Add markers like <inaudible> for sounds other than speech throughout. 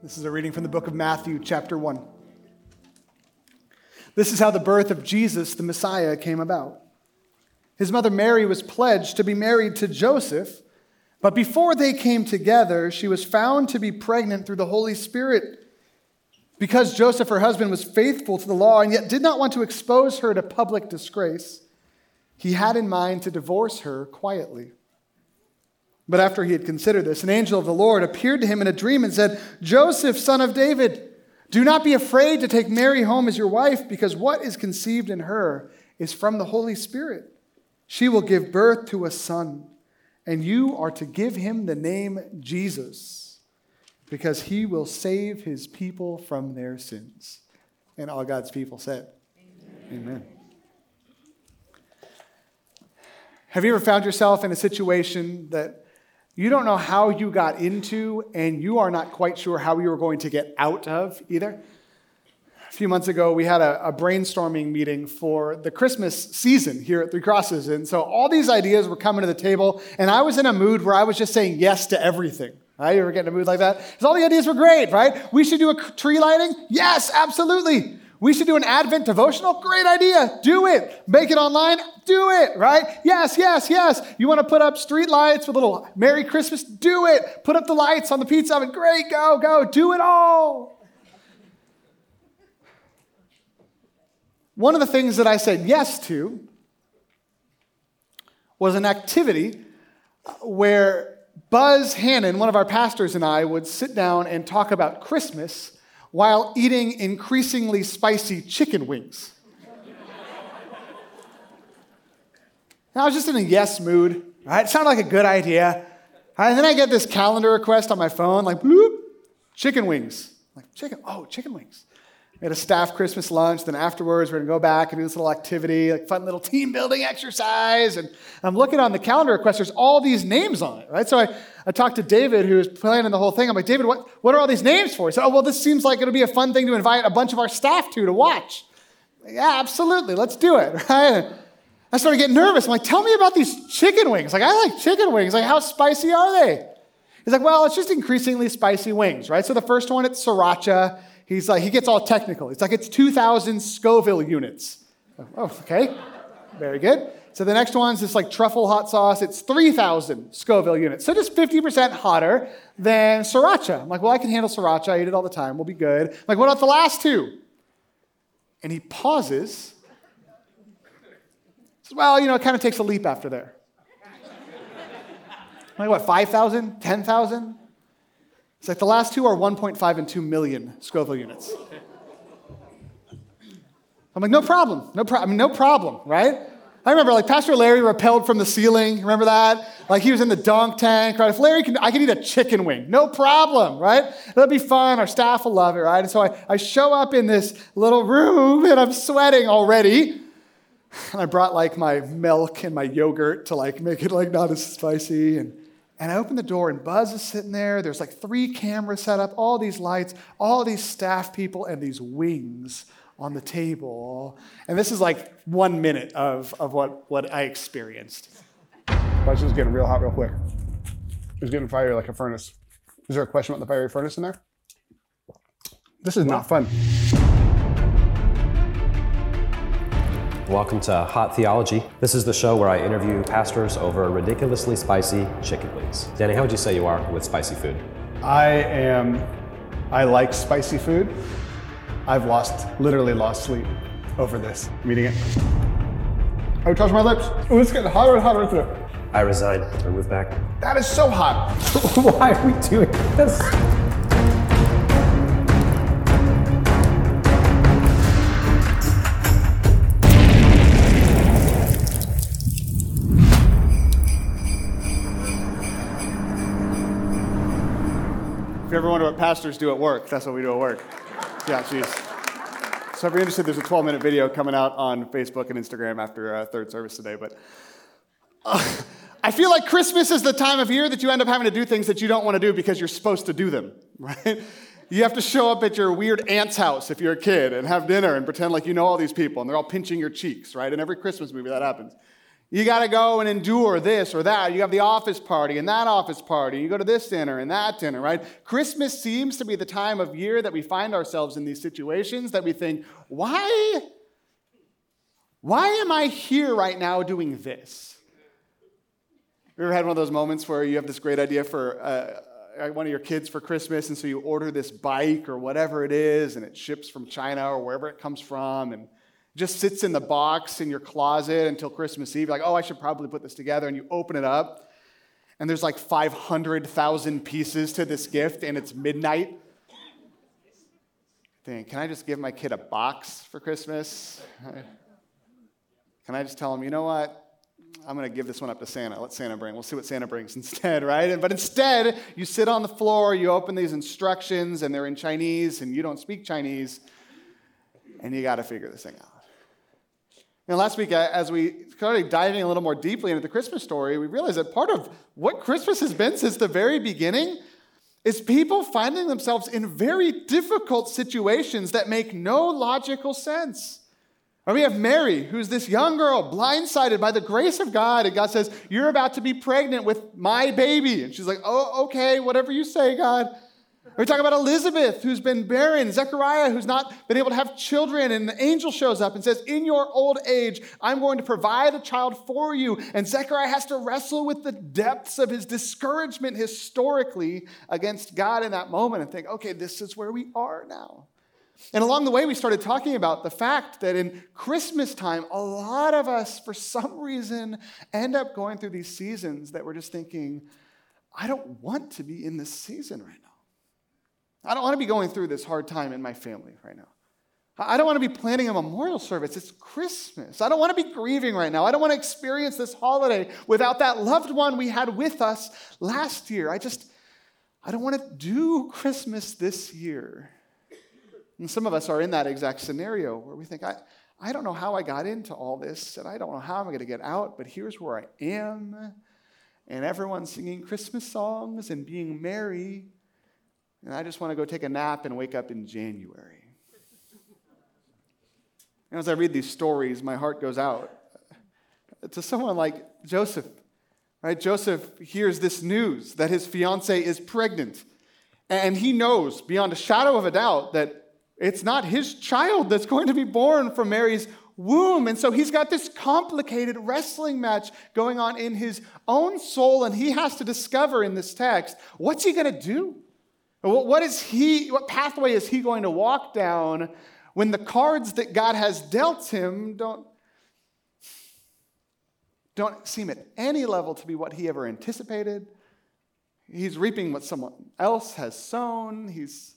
This is a reading from the book of Matthew, chapter 1. This is how the birth of Jesus, the Messiah, came about. His mother Mary was pledged to be married to Joseph, but before they came together, she was found to be pregnant through the Holy Spirit. Because Joseph, her husband, was faithful to the law and yet did not want to expose her to public disgrace, he had in mind to divorce her quietly. But after he had considered this, an angel of the Lord appeared to him in a dream and said, Joseph, son of David, do not be afraid to take Mary home as your wife, because what is conceived in her is from the Holy Spirit. She will give birth to a son, and you are to give him the name Jesus, because he will save his people from their sins. And all God's people said, Amen. Amen. Have you ever found yourself in a situation that you don't know how you got into, and you are not quite sure how you are going to get out of either. A few months ago, we had a, a, brainstorming meeting for the Christmas season here at Three Crosses. And so all these ideas were coming to the table, and I was in a mood where I was just saying yes to everything. Right? You ever get in a mood like that? Because all the ideas were great, right? We should do a tree lighting? Yes, absolutely. We should do an Advent devotional? Great idea. Do it. Make it online? Do it, right? Yes, yes, yes. You want to put up street lights with a little Merry Christmas? Do it. Put up the lights on the pizza oven? Great, go, go. Do it all. One of the things that I said yes to was an activity where Buzz Hannon, one of our pastors, and I would sit down and talk about Christmas while eating increasingly spicy chicken wings. I was just in a yes mood, right? It sounded like a good idea. And then I get this calendar request on my phone, like, bloop, chicken wings. I'm like, chicken, oh, chicken wings. We had a staff Christmas lunch. Then afterwards, we're gonna go back and do this little activity, like fun little team building exercise. And I'm looking on the calendar request. There's all these names on it, right? So I, I talked to David, who was planning the whole thing. I'm like, David, what, what are all these names for? He said, Oh, well, this seems like it'll be a fun thing to invite a bunch of our staff to to watch. Like, yeah, absolutely. Let's do it, <laughs> right? I started getting nervous. I'm like, Tell me about these chicken wings. Like, I like chicken wings. Like, how spicy are they? He's like, Well, it's just increasingly spicy wings, right? So the first one, it's sriracha. He's like, he gets all technical. It's like, it's 2,000 Scoville units. Oh, oh, okay. Very good. So the next one's this like truffle hot sauce. It's 3,000 Scoville units. So just 50% hotter than sriracha. I'm like, well, I can handle sriracha. I eat it all the time. We'll be good. I'm like, what about the last two? And he pauses. Says, well, you know, it kind of takes a leap after there. I'm like, what, 5,000? 10,000? It's like the last two are 1.5 and 2 million Scoville units. I'm like, no problem, no problem, I mean, no problem, right? I remember like Pastor Larry rappelled from the ceiling. Remember that? Like he was in the dunk tank, right? If Larry can, I can eat a chicken wing, no problem, right? It'll be fun. Our staff will love it, right? And so I, I show up in this little room and I'm sweating already. And I brought like my milk and my yogurt to like make it like not as spicy. And and I open the door, and Buzz is sitting there. There's like three cameras set up, all these lights, all these staff people, and these wings on the table. And this is like one minute of, of what, what I experienced. Question's getting real hot real quick. It's getting fiery like a furnace. Is there a question about the fiery furnace in there? This is not fun. Welcome to Hot Theology. This is the show where I interview pastors over ridiculously spicy chicken wings. Danny, how would you say you are with spicy food? I am, I like spicy food. I've lost, literally lost sleep over this. Meeting it. I would touch my lips. Oh, it's getting hotter and hotter through. I resign. I move back. That is so hot. <laughs> Why are we doing this? Ever wonder what pastors do at work, that's what we do at work. Yeah, jeez. So if you're interested, there's a 12 minute video coming out on Facebook and Instagram after uh, third service today. But uh, <laughs> I feel like Christmas is the time of year that you end up having to do things that you don't want to do because you're supposed to do them, <laughs> right? You have to show up at your weird aunt's house if you're a kid and have dinner and pretend like you know all these people and they're all pinching your cheeks, right? In every Christmas movie that happens. You got to go and endure this or that. You have the office party and that office party. You go to this dinner and that dinner, right? Christmas seems to be the time of year that we find ourselves in these situations that we think, why? Why am I here right now doing this? You ever had one of those moments where you have this great idea for uh, uh, one of your kids for Christmas, and so you order this bike or whatever it is, and it ships from China or wherever it comes from, and just sits in the box in your closet until Christmas Eve. You're like, oh, I should probably put this together. And you open it up, and there's like 500,000 pieces to this gift, and it's midnight. Think, can I just give my kid a box for Christmas? Can I just tell him, you know what? I'm going to give this one up to Santa. Let Santa bring. We'll see what Santa brings <laughs> instead, right? But instead, you sit on the floor, you open these instructions, and they're in Chinese, and you don't speak Chinese, and you got to figure this thing out. And last week, uh, as we started diving a little more deeply into the Christmas story, we realized that part of what Christmas has been since the very beginning is people finding themselves in very difficult situations that make no logical sense. And we have Mary, who's this young girl, blindsided by the grace of God, and God says, You're about to be pregnant with my baby. And she's like, Oh, okay, whatever you say, God. We talk about Elizabeth, who's been barren, Zechariah, who's not been able to have children, and the angel shows up and says, In your old age, I'm going to provide a child for you. And Zechariah has to wrestle with the depths of his discouragement historically against God in that moment and think, okay, this is where we are now. And along the way, we started talking about the fact that in Christmas time, a lot of us, for some reason, end up going through these seasons that we're just thinking, I don't want to be in this season right now. I don't want to be going through this hard time in my family right now. I don't want to be planning a memorial service. It's Christmas. I don't want to be grieving right now. I don't want to experience this holiday without that loved one we had with us last year. I just, I don't want to do Christmas this year. And some of us are in that exact scenario where we think, I, I don't know how I got into all this, and I don't know how I'm going to get out, but here's where I am. And everyone's singing Christmas songs and being merry. And I just want to go take a nap and wake up in January. And as I read these stories, my heart goes out to someone like Joseph. Right? Joseph hears this news that his fiancee is pregnant. And he knows beyond a shadow of a doubt that it's not his child that's going to be born from Mary's womb. And so he's got this complicated wrestling match going on in his own soul, and he has to discover in this text what's he going to do? What is he, what pathway is he going to walk down when the cards that God has dealt him don't, don't seem at any level to be what he ever anticipated? He's reaping what someone else has sown. He's,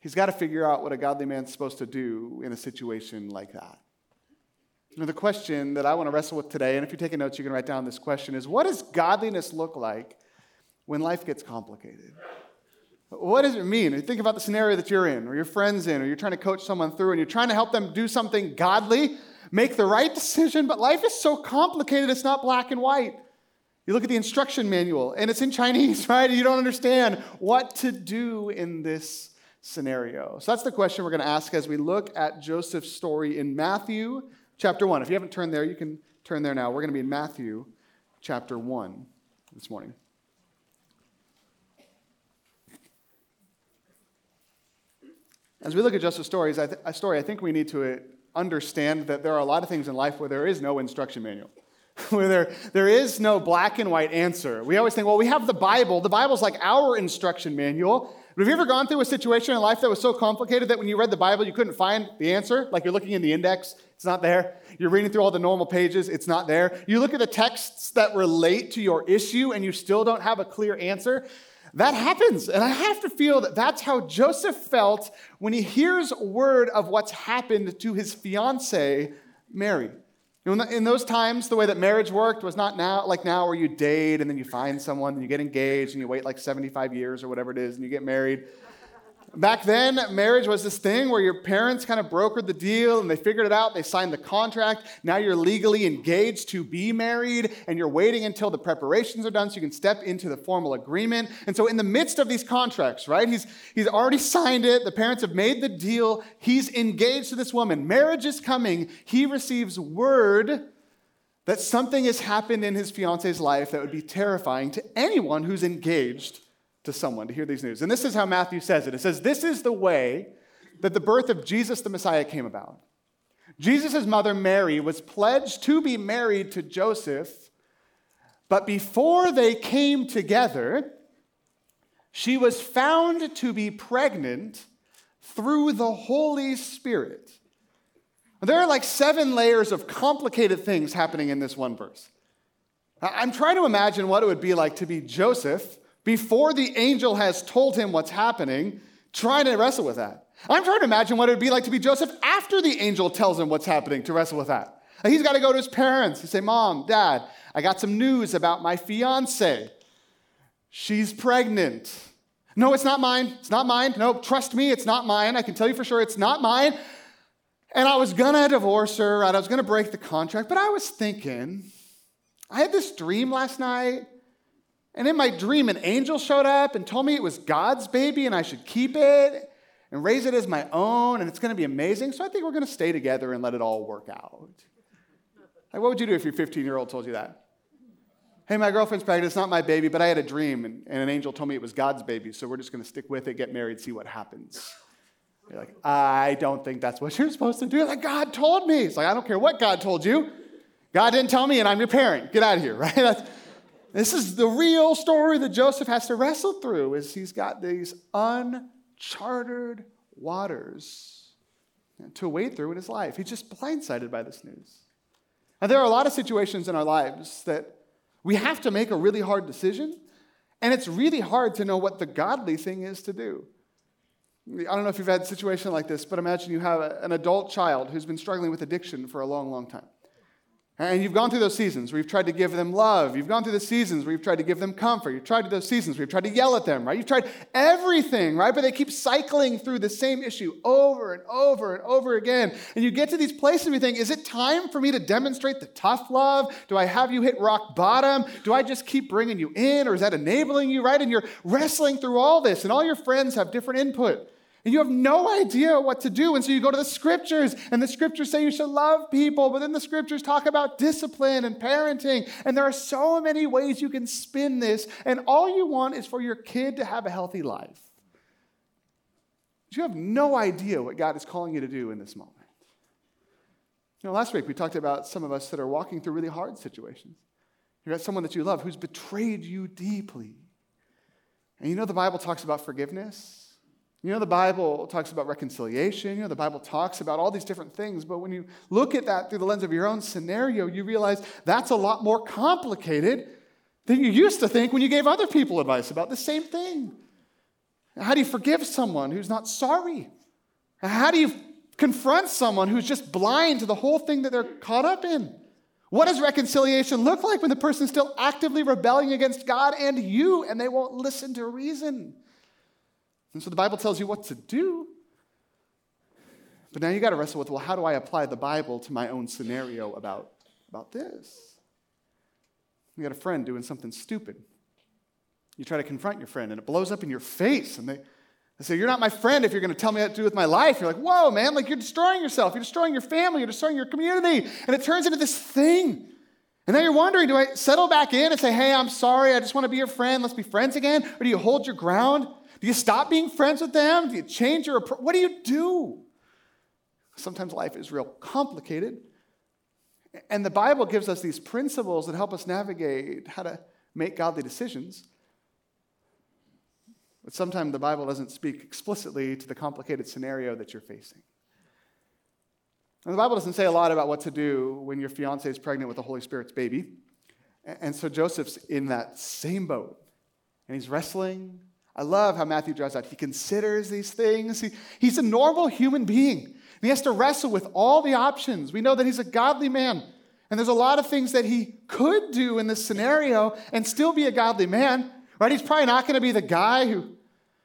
he's got to figure out what a godly man's supposed to do in a situation like that. Know, the question that I want to wrestle with today, and if you're taking notes, you can write down this question is what does godliness look like when life gets complicated? What does it mean? Think about the scenario that you're in, or your friend's in, or you're trying to coach someone through, and you're trying to help them do something godly, make the right decision, but life is so complicated, it's not black and white. You look at the instruction manual, and it's in Chinese, <laughs> right? You don't understand what to do in this scenario. So that's the question we're going to ask as we look at Joseph's story in Matthew chapter 1. If you haven't turned there, you can turn there now. We're going to be in Matthew chapter 1 this morning. As we look at Joseph's stories, I story, I think we need to uh, understand that there are a lot of things in life where there is no instruction manual, <laughs> where there, there is no black and white answer. We always think, well, we have the Bible. The Bible's like our instruction manual. But have you ever gone through a situation in life that was so complicated that when you read the Bible, you couldn't find the answer? Like you're looking in the index, it's not there. You're reading through all the normal pages, it's not there. You look at the texts that relate to your issue and you still don't have a clear answer. That happens. And I have to feel that that's how Joseph felt when he hears word of what's happened to his fiancee, Mary. In those times, the way that marriage worked was not now like now where you date and then you find someone and you get engaged and you wait like 75 years or whatever it is and you get married. Back then, marriage was this thing where your parents kind of brokered the deal and they figured it out. They signed the contract. Now you're legally engaged to be married and you're waiting until the preparations are done so you can step into the formal agreement. And so, in the midst of these contracts, right, he's, he's already signed it. The parents have made the deal. He's engaged to this woman. Marriage is coming. He receives word that something has happened in his fiance's life that would be terrifying to anyone who's engaged to someone to hear these news. And this is how Matthew says it it says, This is the way that the birth of Jesus the Messiah came about. Jesus' mother Mary was pledged to be married to Joseph, but before they came together, she was found to be pregnant through the Holy Spirit. There are like seven layers of complicated things happening in this one verse. I'm trying to imagine what it would be like to be Joseph before the angel has told him what's happening, trying to wrestle with that. I'm trying to imagine what it would be like to be Joseph after the angel tells him what's happening to wrestle with that. He's got to go to his parents and say, Mom, Dad, I got some news about my fiance. She's pregnant. No, it's not mine. It's not mine. No, trust me, it's not mine. I can tell you for sure it's not mine. And I was gonna divorce her, right? I was gonna break the contract, but I was thinking, I had this dream last night, and in my dream, an angel showed up and told me it was God's baby and I should keep it and raise it as my own, and it's gonna be amazing. So I think we're gonna stay together and let it all work out. Like, what would you do if your 15 year old told you that? Hey, my girlfriend's pregnant. It's not my baby, but I had a dream, and, and an angel told me it was God's baby, so we're just gonna stick with it, get married, see what happens. You're like, I don't think that's what you're supposed to do. Like, God told me. It's like, I don't care what God told you. God didn't tell me, and I'm your parent. Get out of here, <laughs> right? That's, this is the real story that Joseph has to wrestle through is he's got these uncharted waters to wade through in his life. He's just blindsided by this news. And there are a lot of situations in our lives that we have to make a really hard decision, and it's really hard to know what the godly thing is to do. I don't know if you've had a situation like this, but imagine you have an adult child who's been struggling with addiction for a long, long time. And you've gone through those seasons where you've tried to give them love. You've gone through the seasons where you've tried to give them comfort. You've tried those seasons where you've tried to yell at them, right? You've tried everything, right? But they keep cycling through the same issue over and over and over again. And you get to these places and you think, is it time for me to demonstrate the tough love? Do I have you hit rock bottom? Do I just keep bringing you in? Or is that enabling you, right? And you're wrestling through all this, and all your friends have different input. And you have no idea what to do. And so you go to the scriptures, and the scriptures say you should love people, but then the scriptures talk about discipline and parenting. And there are so many ways you can spin this, and all you want is for your kid to have a healthy life. But You have no idea what God is calling you to do in this moment. You know, last week we talked about some of us that are walking through really hard situations. You've got someone that you love who's betrayed you deeply. And you know the Bible talks about forgiveness. You know, the Bible talks about reconciliation. You know, the Bible talks about all these different things. But when you look at that through the lens of your own scenario, you realize that's a lot more complicated than you used to think when you gave other people advice about the same thing. How do you forgive someone who's not sorry? How do you confront someone who's just blind to the whole thing that they're caught up in? What does reconciliation look like when the person's still actively rebelling against God and you and they won't listen to reason? And so the Bible tells you what to do. But now you got to wrestle with well, how do I apply the Bible to my own scenario about, about this? You got a friend doing something stupid. You try to confront your friend, and it blows up in your face. And they, they say, You're not my friend if you're going to tell me what to do with my life. You're like, Whoa, man, like you're destroying yourself. You're destroying your family. You're destroying your community. And it turns into this thing. And now you're wondering, do I settle back in and say, Hey, I'm sorry. I just want to be your friend. Let's be friends again? Or do you hold your ground? Do you stop being friends with them? Do you change your approach? What do you do? Sometimes life is real complicated. And the Bible gives us these principles that help us navigate how to make godly decisions. But sometimes the Bible doesn't speak explicitly to the complicated scenario that you're facing. And the Bible doesn't say a lot about what to do when your fiance is pregnant with the Holy Spirit's baby. And so Joseph's in that same boat. And he's wrestling I love how Matthew draws out. He considers these things. He, he's a normal human being. he has to wrestle with all the options. We know that he's a godly man. And there's a lot of things that he could do in this scenario and still be a godly man. Right? He's probably not going to be the guy who,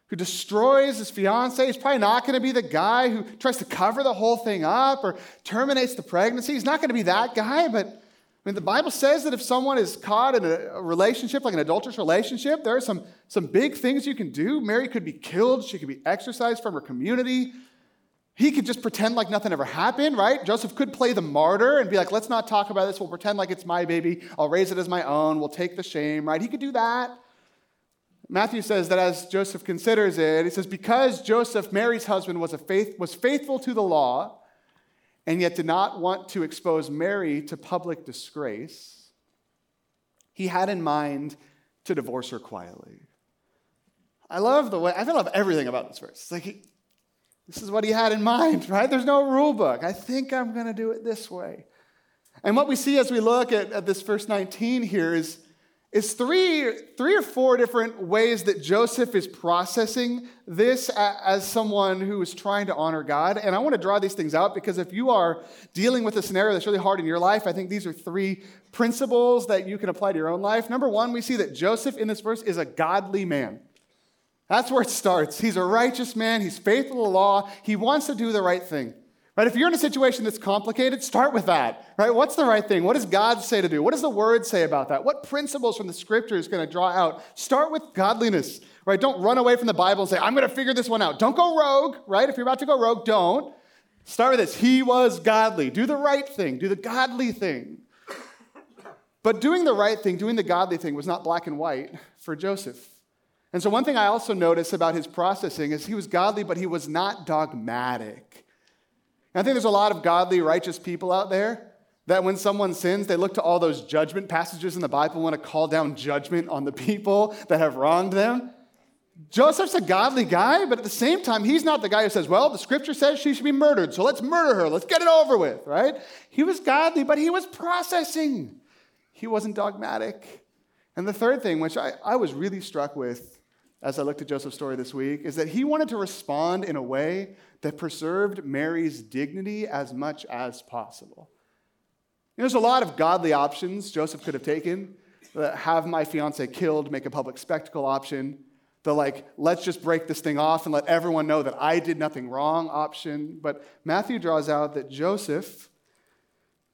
who destroys his fiance. He's probably not going to be the guy who tries to cover the whole thing up or terminates the pregnancy. He's not going to be that guy, but I mean, the Bible says that if someone is caught in a relationship, like an adulterous relationship, there are some, some big things you can do. Mary could be killed, she could be exorcised from her community. He could just pretend like nothing ever happened, right? Joseph could play the martyr and be like, let's not talk about this. We'll pretend like it's my baby. I'll raise it as my own. We'll take the shame, right? He could do that. Matthew says that as Joseph considers it, he says, because Joseph, Mary's husband, was, a faith, was faithful to the law and yet did not want to expose Mary to public disgrace, he had in mind to divorce her quietly. I love the way, I love everything about this verse. It's like, he, this is what he had in mind, right? There's no rule book. I think I'm going to do it this way. And what we see as we look at, at this verse 19 here is is three, three or four different ways that Joseph is processing this as someone who is trying to honor God. And I want to draw these things out because if you are dealing with a scenario that's really hard in your life, I think these are three principles that you can apply to your own life. Number one, we see that Joseph in this verse is a godly man. That's where it starts. He's a righteous man, he's faithful to the law, he wants to do the right thing. Right? If you're in a situation that's complicated, start with that. Right? What's the right thing? What does God say to do? What does the word say about that? What principles from the scripture is going to draw out? Start with godliness. Right? Don't run away from the Bible and say, I'm going to figure this one out. Don't go rogue, right? If you're about to go rogue, don't. Start with this. He was godly. Do the right thing. Do the godly thing. But doing the right thing, doing the godly thing was not black and white for Joseph. And so, one thing I also notice about his processing is he was godly, but he was not dogmatic. And I think there's a lot of godly, righteous people out there that when someone sins, they look to all those judgment passages in the Bible and want to call down judgment on the people that have wronged them. Joseph's a godly guy, but at the same time, he's not the guy who says, Well, the scripture says she should be murdered, so let's murder her, let's get it over with, right? He was godly, but he was processing. He wasn't dogmatic. And the third thing, which I, I was really struck with as I looked at Joseph's story this week, is that he wanted to respond in a way that preserved Mary's dignity as much as possible. there's a lot of godly options Joseph could have taken. The have my fiance killed, make a public spectacle option. The like, let's just break this thing off and let everyone know that I did nothing wrong option. But Matthew draws out that Joseph,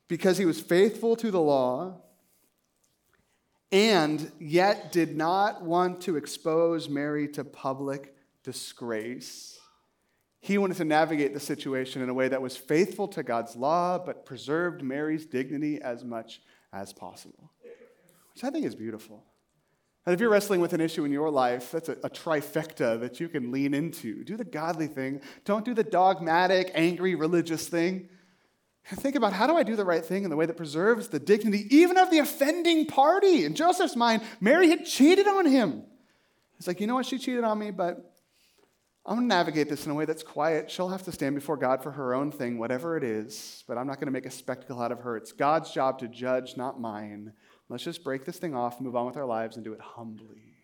because he was faithful to the law, and yet did not want to expose Mary to public disgrace, he wanted to navigate the situation in a way that was faithful to God's law, but preserved Mary's dignity as much as possible, which I think is beautiful. And if you're wrestling with an issue in your life, that's a, a, trifecta that you can lean into. Do the godly thing, don't do the dogmatic, angry, religious thing. Think about how do I do the right thing in the way that preserves the dignity even of the offending party? In Joseph's mind, Mary had cheated on him. It's like, you know what? She cheated on me, but I'm going to navigate this in a way that's quiet. She'll have to stand before God for her own thing, whatever it is, but I'm not going to make a spectacle out of her. It's God's job to judge, not mine. Let's just break this thing off, move on with our lives, and do it humbly.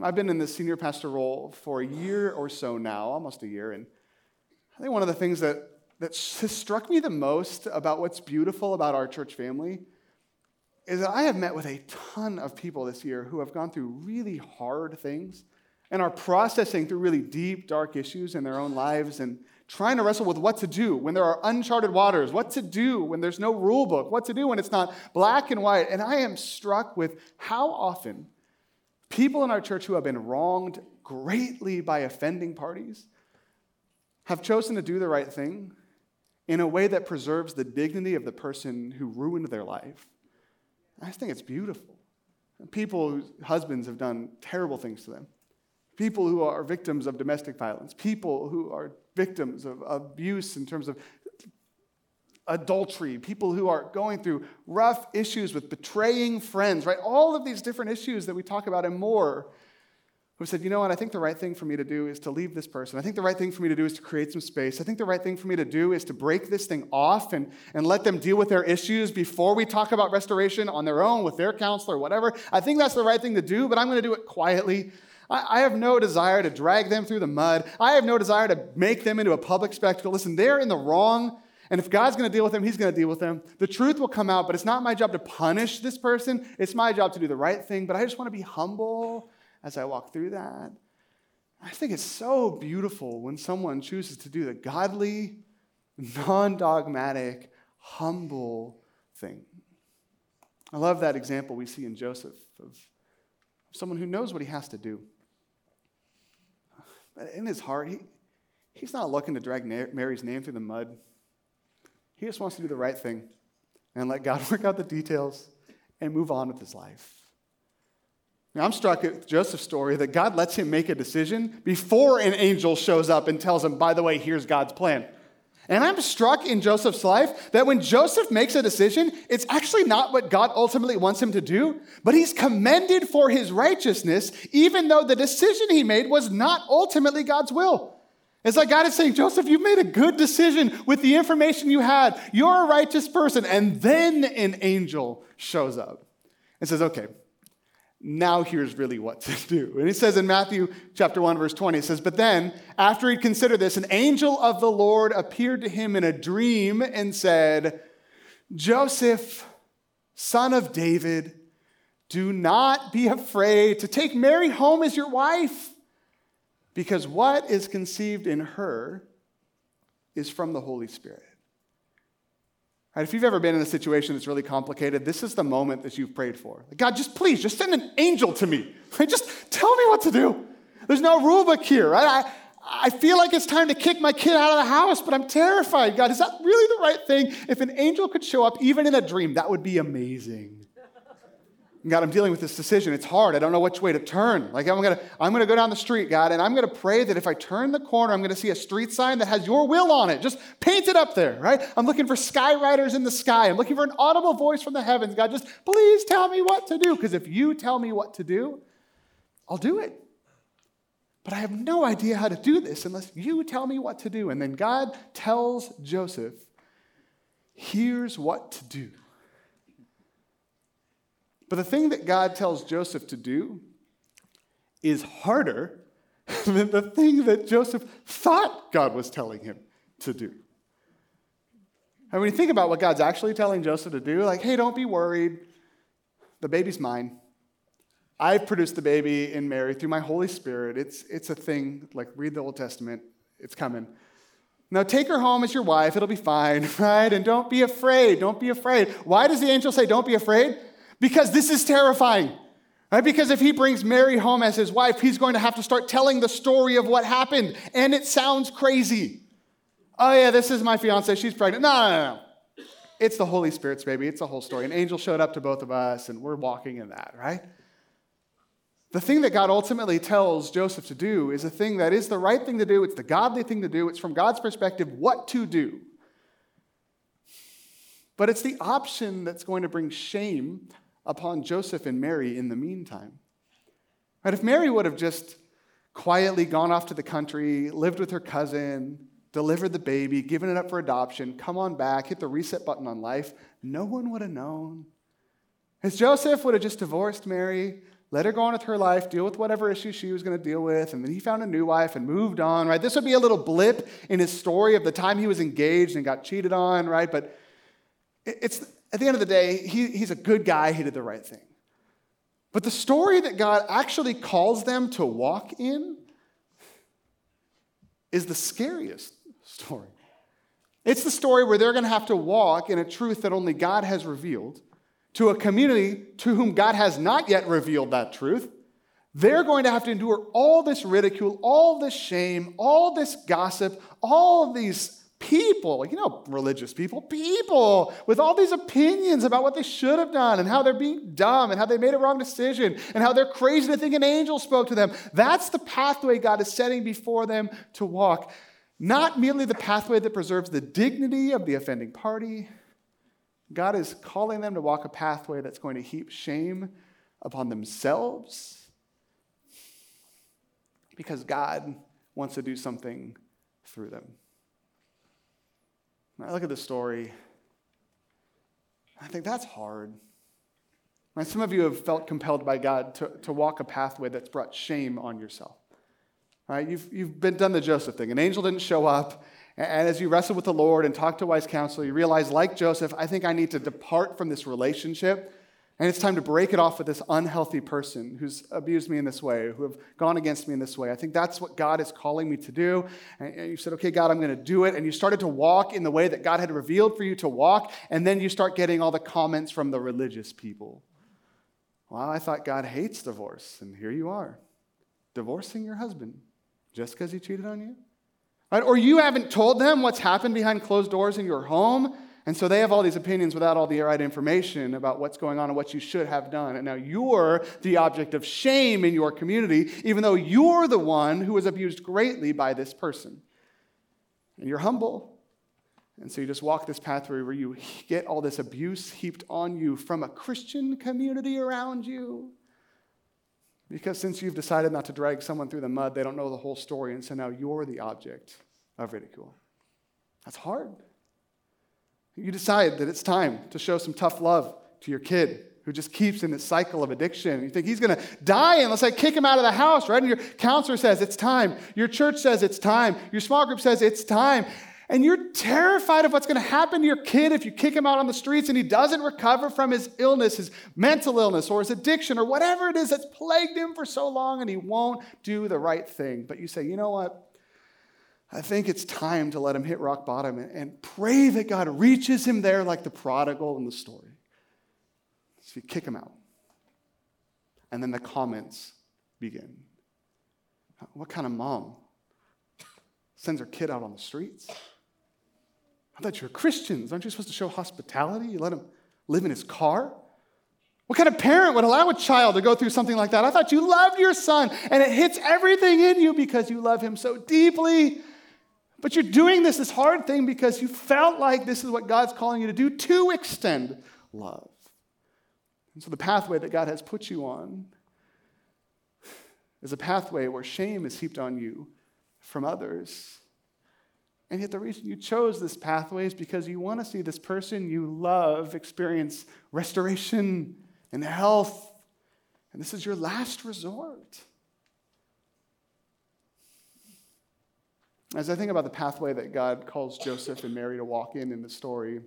I've been in this senior pastor role for a year or so now, almost a year, and I think one of the things that, that has struck me the most about what's beautiful about our church family is that I have met with a ton of people this year who have gone through really hard things and are processing through really deep, dark issues in their own lives and trying to wrestle with what to do when there are uncharted waters, what to do when there's no rule book, what to do when it's not black and white. And I am struck with how often people in our church who have been wronged greatly by offending parties have chosen to do the right thing in a way that preserves the dignity of the person who ruined their life. I just think it's beautiful. People whose husbands have done terrible things to them people who are victims of domestic violence, people who are victims of abuse in terms of adultery, people who are going through rough issues with betraying friends, right? All of these different issues that we talk about and more. Who said, you know what, I think the right thing for me to do is to leave this person. I think the right thing for me to do is to create some space. I think the right thing for me to do is to break this thing off and, and let them deal with their issues before we talk about restoration on their own with their counselor, or whatever. I think that's the right thing to do, but I'm going to do it quietly I, have no desire to drag them through the mud. I have no desire to make them into a public spectacle. Listen, they're in the wrong. And if God's going to deal with them, He's going to deal with them. The truth will come out, but it's not my job to punish this person. It's my job to do the right thing. But I just want to be humble as I walk through that. I think it's so beautiful when someone chooses to do the godly, non dogmatic, humble thing. I love that example we see in Joseph of someone who knows what he has to do But in his heart, he, he's not looking to drag Mary's name through the mud. He just wants to do the right thing and let God <laughs> work out the details and move on with his life. Now, I'm struck at Joseph's story that God lets him make a decision before an angel shows up and tells him, by the way, here's God's plan. And I'm struck in Joseph's life that when Joseph makes a decision, it's actually not what God ultimately wants him to do, but he's commended for his righteousness, even though the decision he made was not ultimately God's will. It's like God is saying, Joseph, you've made a good decision with the information you had. You're a righteous person. And then an angel shows up and says, okay, now here's really what to do. And he says in Matthew chapter 1, verse 20, it says, But then, after he'd considered this, an angel of the Lord appeared to him in a dream and said, Joseph, son of David, do not be afraid to take Mary home as your wife, because what is conceived in her is from the Holy Spirit. Right, if you've ever been in a situation that's really complicated, this is the moment that you've prayed for. God, just please, just send an angel to me. <laughs> Right? Just tell me what to do. There's no rule book here. Right? I, I feel like it's time to kick my kid out of the house, but I'm terrified. God, is that really the right thing? If an angel could show up even in a dream, that would be amazing. God, I'm dealing with this decision. It's hard. I don't know which way to turn. Like, I'm going to I'm to go down the street, God, and I'm going to pray that if I turn the corner, I'm going to see a street sign that has your will on it. Just paint it up there, right? I'm looking for skywriters in the sky. I'm looking for an audible voice from the heavens. God, just please tell me what to do. Because if you tell me what to do, I'll do it. But I have no idea how to do this unless you tell me what to do. And then God tells Joseph, here's what to do. But the thing that God tells Joseph to do is harder <laughs> than the thing that Joseph thought God was telling him to do. And when you think about what God's actually telling Joseph to do, like, hey, don't be worried. The baby's mine. I've produced the baby in Mary through my Holy Spirit. It's, it's a thing, like, read the Old Testament, it's coming. Now take her home as your wife, it'll be fine, <laughs> right? And don't be afraid, don't be afraid. Why does the angel say, don't be afraid? Because this is terrifying. Right? Because if he brings Mary home as his wife, he's going to have to start telling the story of what happened. And it sounds crazy. Oh, yeah, this is my fiance. She's pregnant. No, no, no. It's the Holy Spirit's baby. It's the whole story. An angel showed up to both of us, and we're walking in that, right? The thing that God ultimately tells Joseph to do is a thing that is the right thing to do. It's the godly thing to do. It's from God's perspective what to do. But it's the option that's going to bring shame upon Joseph and Mary in the meantime. Right? If Mary would have just quietly gone off to the country, lived with her cousin, delivered the baby, given it up for adoption, come on back, hit the reset button on life, no one would have known. As Joseph would have just divorced Mary, let her go on with her life, deal with whatever issues she was going to deal with, and then he found a new wife and moved on, right? This would be a little blip in his story of the time he was engaged and got cheated on, right? But it's at the end of the day, he, he's a good guy, he did the right thing. But the story that God actually calls them to walk in is the scariest story. It's the story where they're going to have to walk in a truth that only God has revealed to a community to whom God has not yet revealed that truth. They're going to have to endure all this ridicule, all this shame, all this gossip, all these people, you know, religious people, people with all these opinions about what they should have done and how they're being dumb and how they made a wrong decision and how they're crazy to think an angel spoke to them. That's the pathway God is setting before them to walk. Not merely the pathway that preserves the dignity of the offending party. God is calling them to walk a pathway that's going to heap shame upon themselves because God wants to do something through them. I look at the story, I think that's hard. Some of you have felt compelled by God to, to walk a pathway that's brought shame on yourself. Right? You've, you've been done the Joseph thing. An angel didn't show up. And as you wrestle with the Lord and talk to wise counsel, you realize, like Joseph, I think I need to depart from this relationship and it's time to break it off with this unhealthy person who's abused me in this way, who have gone against me in this way. I think that's what God is calling me to do. And you said, okay, God, I'm going to do it. And you started to walk in the way that God had revealed for you to walk. And then you start getting all the comments from the religious people. Well, I thought God hates divorce. And here you are, divorcing your husband just because he cheated on you. Right? Or you haven't told them what's happened behind closed doors in your home, and so they have all these opinions without all the right information about what's going on and what you should have done. And now you're the object of shame in your community, even though you're the one who was abused greatly by this person. And you're humble. And so you just walk this pathway where you get all this abuse heaped on you from a Christian community around you. Because since you've decided not to drag someone through the mud, they don't know the whole story, and so now you're the object of ridicule. That's hard. You decide that it's time to show some tough love to your kid who just keeps in this cycle of addiction. You think he's going to die unless I kick him out of the house, right? And your counselor says it's time. Your church says it's time. Your small group says it's time. And you're terrified of what's going to happen to your kid if you kick him out on the streets and he doesn't recover from his illness, his mental illness, or his addiction, or whatever it is that's plagued him for so long, and he won't do the right thing. But you say, you know what? I think it's time to let him hit rock bottom and, and pray that God reaches him there like the prodigal in the story. So you kick him out. And then the comments begin. What kind of mom sends her kid out on the streets? I thought you're Christians. Aren't you supposed to show hospitality? You let him live in his car? What kind of parent would allow a child to go through something like that? I thought you loved your son and it hits everything in you because you love him so deeply. But you're doing this, this hard thing, because you felt like this is what God's calling you to do to extend love. And so the pathway that God has put you on is a pathway where shame is heaped on you from others. And yet, the reason you chose this pathway is because you want to see this person you love experience restoration and health. And this is your last resort. As I think about the pathway that God calls Joseph and Mary to walk in in the story,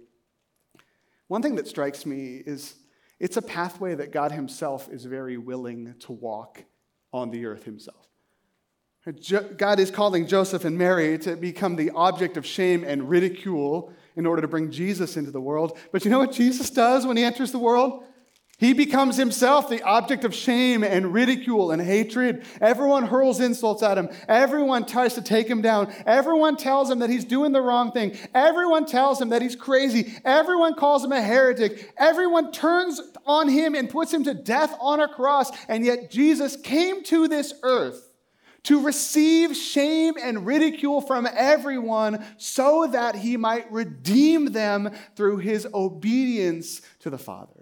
one thing that strikes me is it's a pathway that God Himself is very willing to walk on the earth Himself. God is calling Joseph and Mary to become the object of shame and ridicule in order to bring Jesus into the world. But you know what Jesus does when He enters the world? He becomes himself the object of shame and ridicule and hatred. Everyone hurls insults at him. Everyone tries to take him down. Everyone tells him that he's doing the wrong thing. Everyone tells him that he's crazy. Everyone calls him a heretic. Everyone turns on him and puts him to death on a cross. And yet Jesus came to this earth to receive shame and ridicule from everyone so that he might redeem them through his obedience to the Father.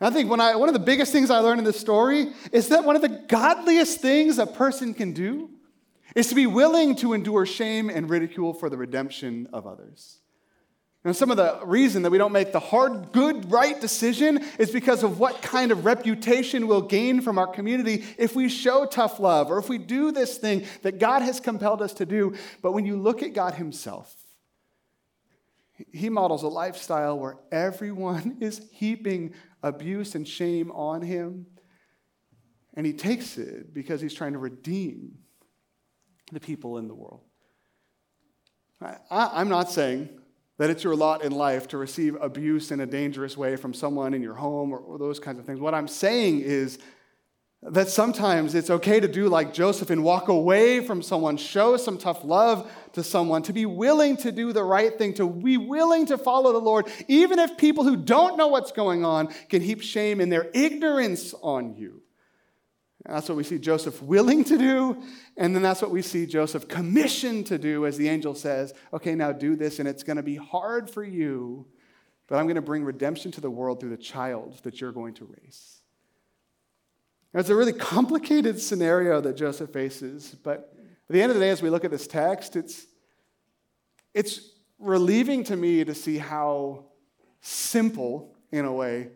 I think when I, one of the biggest things I learned in this story is that one of the godliest things a person can do is to be willing to endure shame and ridicule for the redemption of others. And some of the reason that we don't make the hard, good, right decision is because of what kind of reputation we'll gain from our community if we show tough love or if we do this thing that God has compelled us to do. But when you look at God Himself, He models a lifestyle where everyone <laughs> is heaping abuse and shame on him. And he takes it because he's trying to redeem the people in the world. I, am not saying that it's your lot in life to receive abuse in a dangerous way from someone in your home or, or those kinds of things. What I'm saying is that sometimes it's okay to do like Joseph and walk away from someone, show some tough love to someone, to be willing to do the right thing, to be willing to follow the Lord, even if people who don't know what's going on can heap shame in their ignorance on you. And that's what we see Joseph willing to do, and then that's what we see Joseph commissioned to do as the angel says, okay, now do this, and it's going to be hard for you, but I'm going to bring redemption to the world through the child that you're going to raise. It's a really complicated scenario that Joseph faces, but at the end of the day, as we look at this text, it's, it's relieving to me to see how simple, in a way,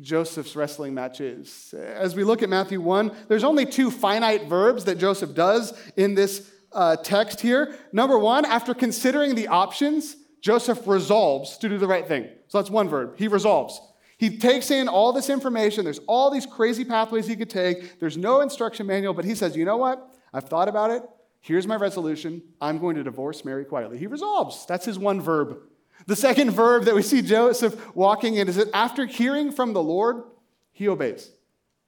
Joseph's wrestling match is. As we look at Matthew 1, there's only two finite verbs that Joseph does in this uh, text here. Number one, after considering the options, Joseph resolves to do the right thing. So that's one verb. He resolves. He takes in all this information. There's all these crazy pathways he could take. There's no instruction manual, but he says, you know what? I've thought about it. Here's my resolution. I'm going to divorce Mary quietly. He resolves. That's his one verb. The second verb that we see Joseph walking in is that after hearing from the Lord, he obeys.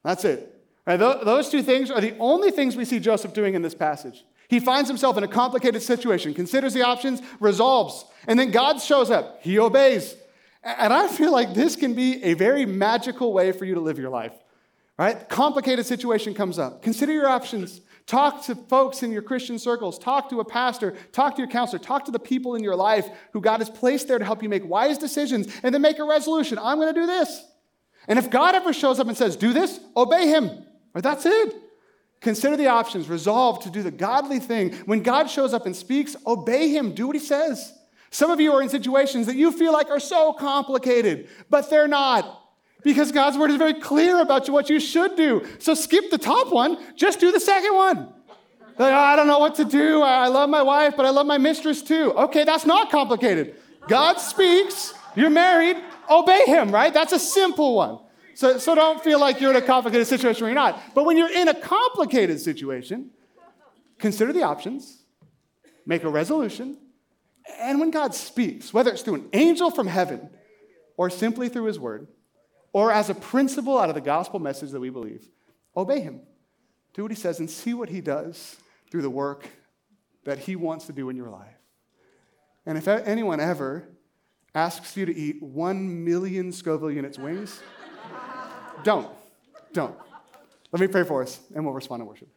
That's it. Right, those two things are the only things we see Joseph doing in this passage. He finds himself in a complicated situation, considers the options, resolves, and then God shows up. He obeys. And I feel like this can be a very magical way for you to live your life. Right? Complicated situation comes up. Consider your options. Talk to folks in your Christian circles. Talk to a pastor. Talk to your counselor. Talk to the people in your life who God has placed there to help you make wise decisions and then make a resolution. I'm going to do this. And if God ever shows up and says, do this, obey him. Or that's it. Consider the options. Resolve to do the godly thing. When God shows up and speaks, obey him. Do what he says. Some of you are in situations that you feel like are so complicated, but they're not. Because God's word is very clear about what you should do. So skip the top one, just do the second one. Like, oh, I don't know what to do. I love my wife, but I love my mistress too. Okay, that's not complicated. God speaks, you're married, obey him, right? That's a simple one. So, so don't feel like you're in a complicated situation where you're not. But when you're in a complicated situation, consider the options, make a resolution, and when God speaks, whether it's through an angel from heaven or simply through his word, or as a principle out of the gospel message that we believe, obey him. Do what he says and see what he does through the work that he wants to do in your life. And if anyone ever asks you to eat one million Scoville units wings, don't. Don't. Let me pray for us and we'll respond in worship.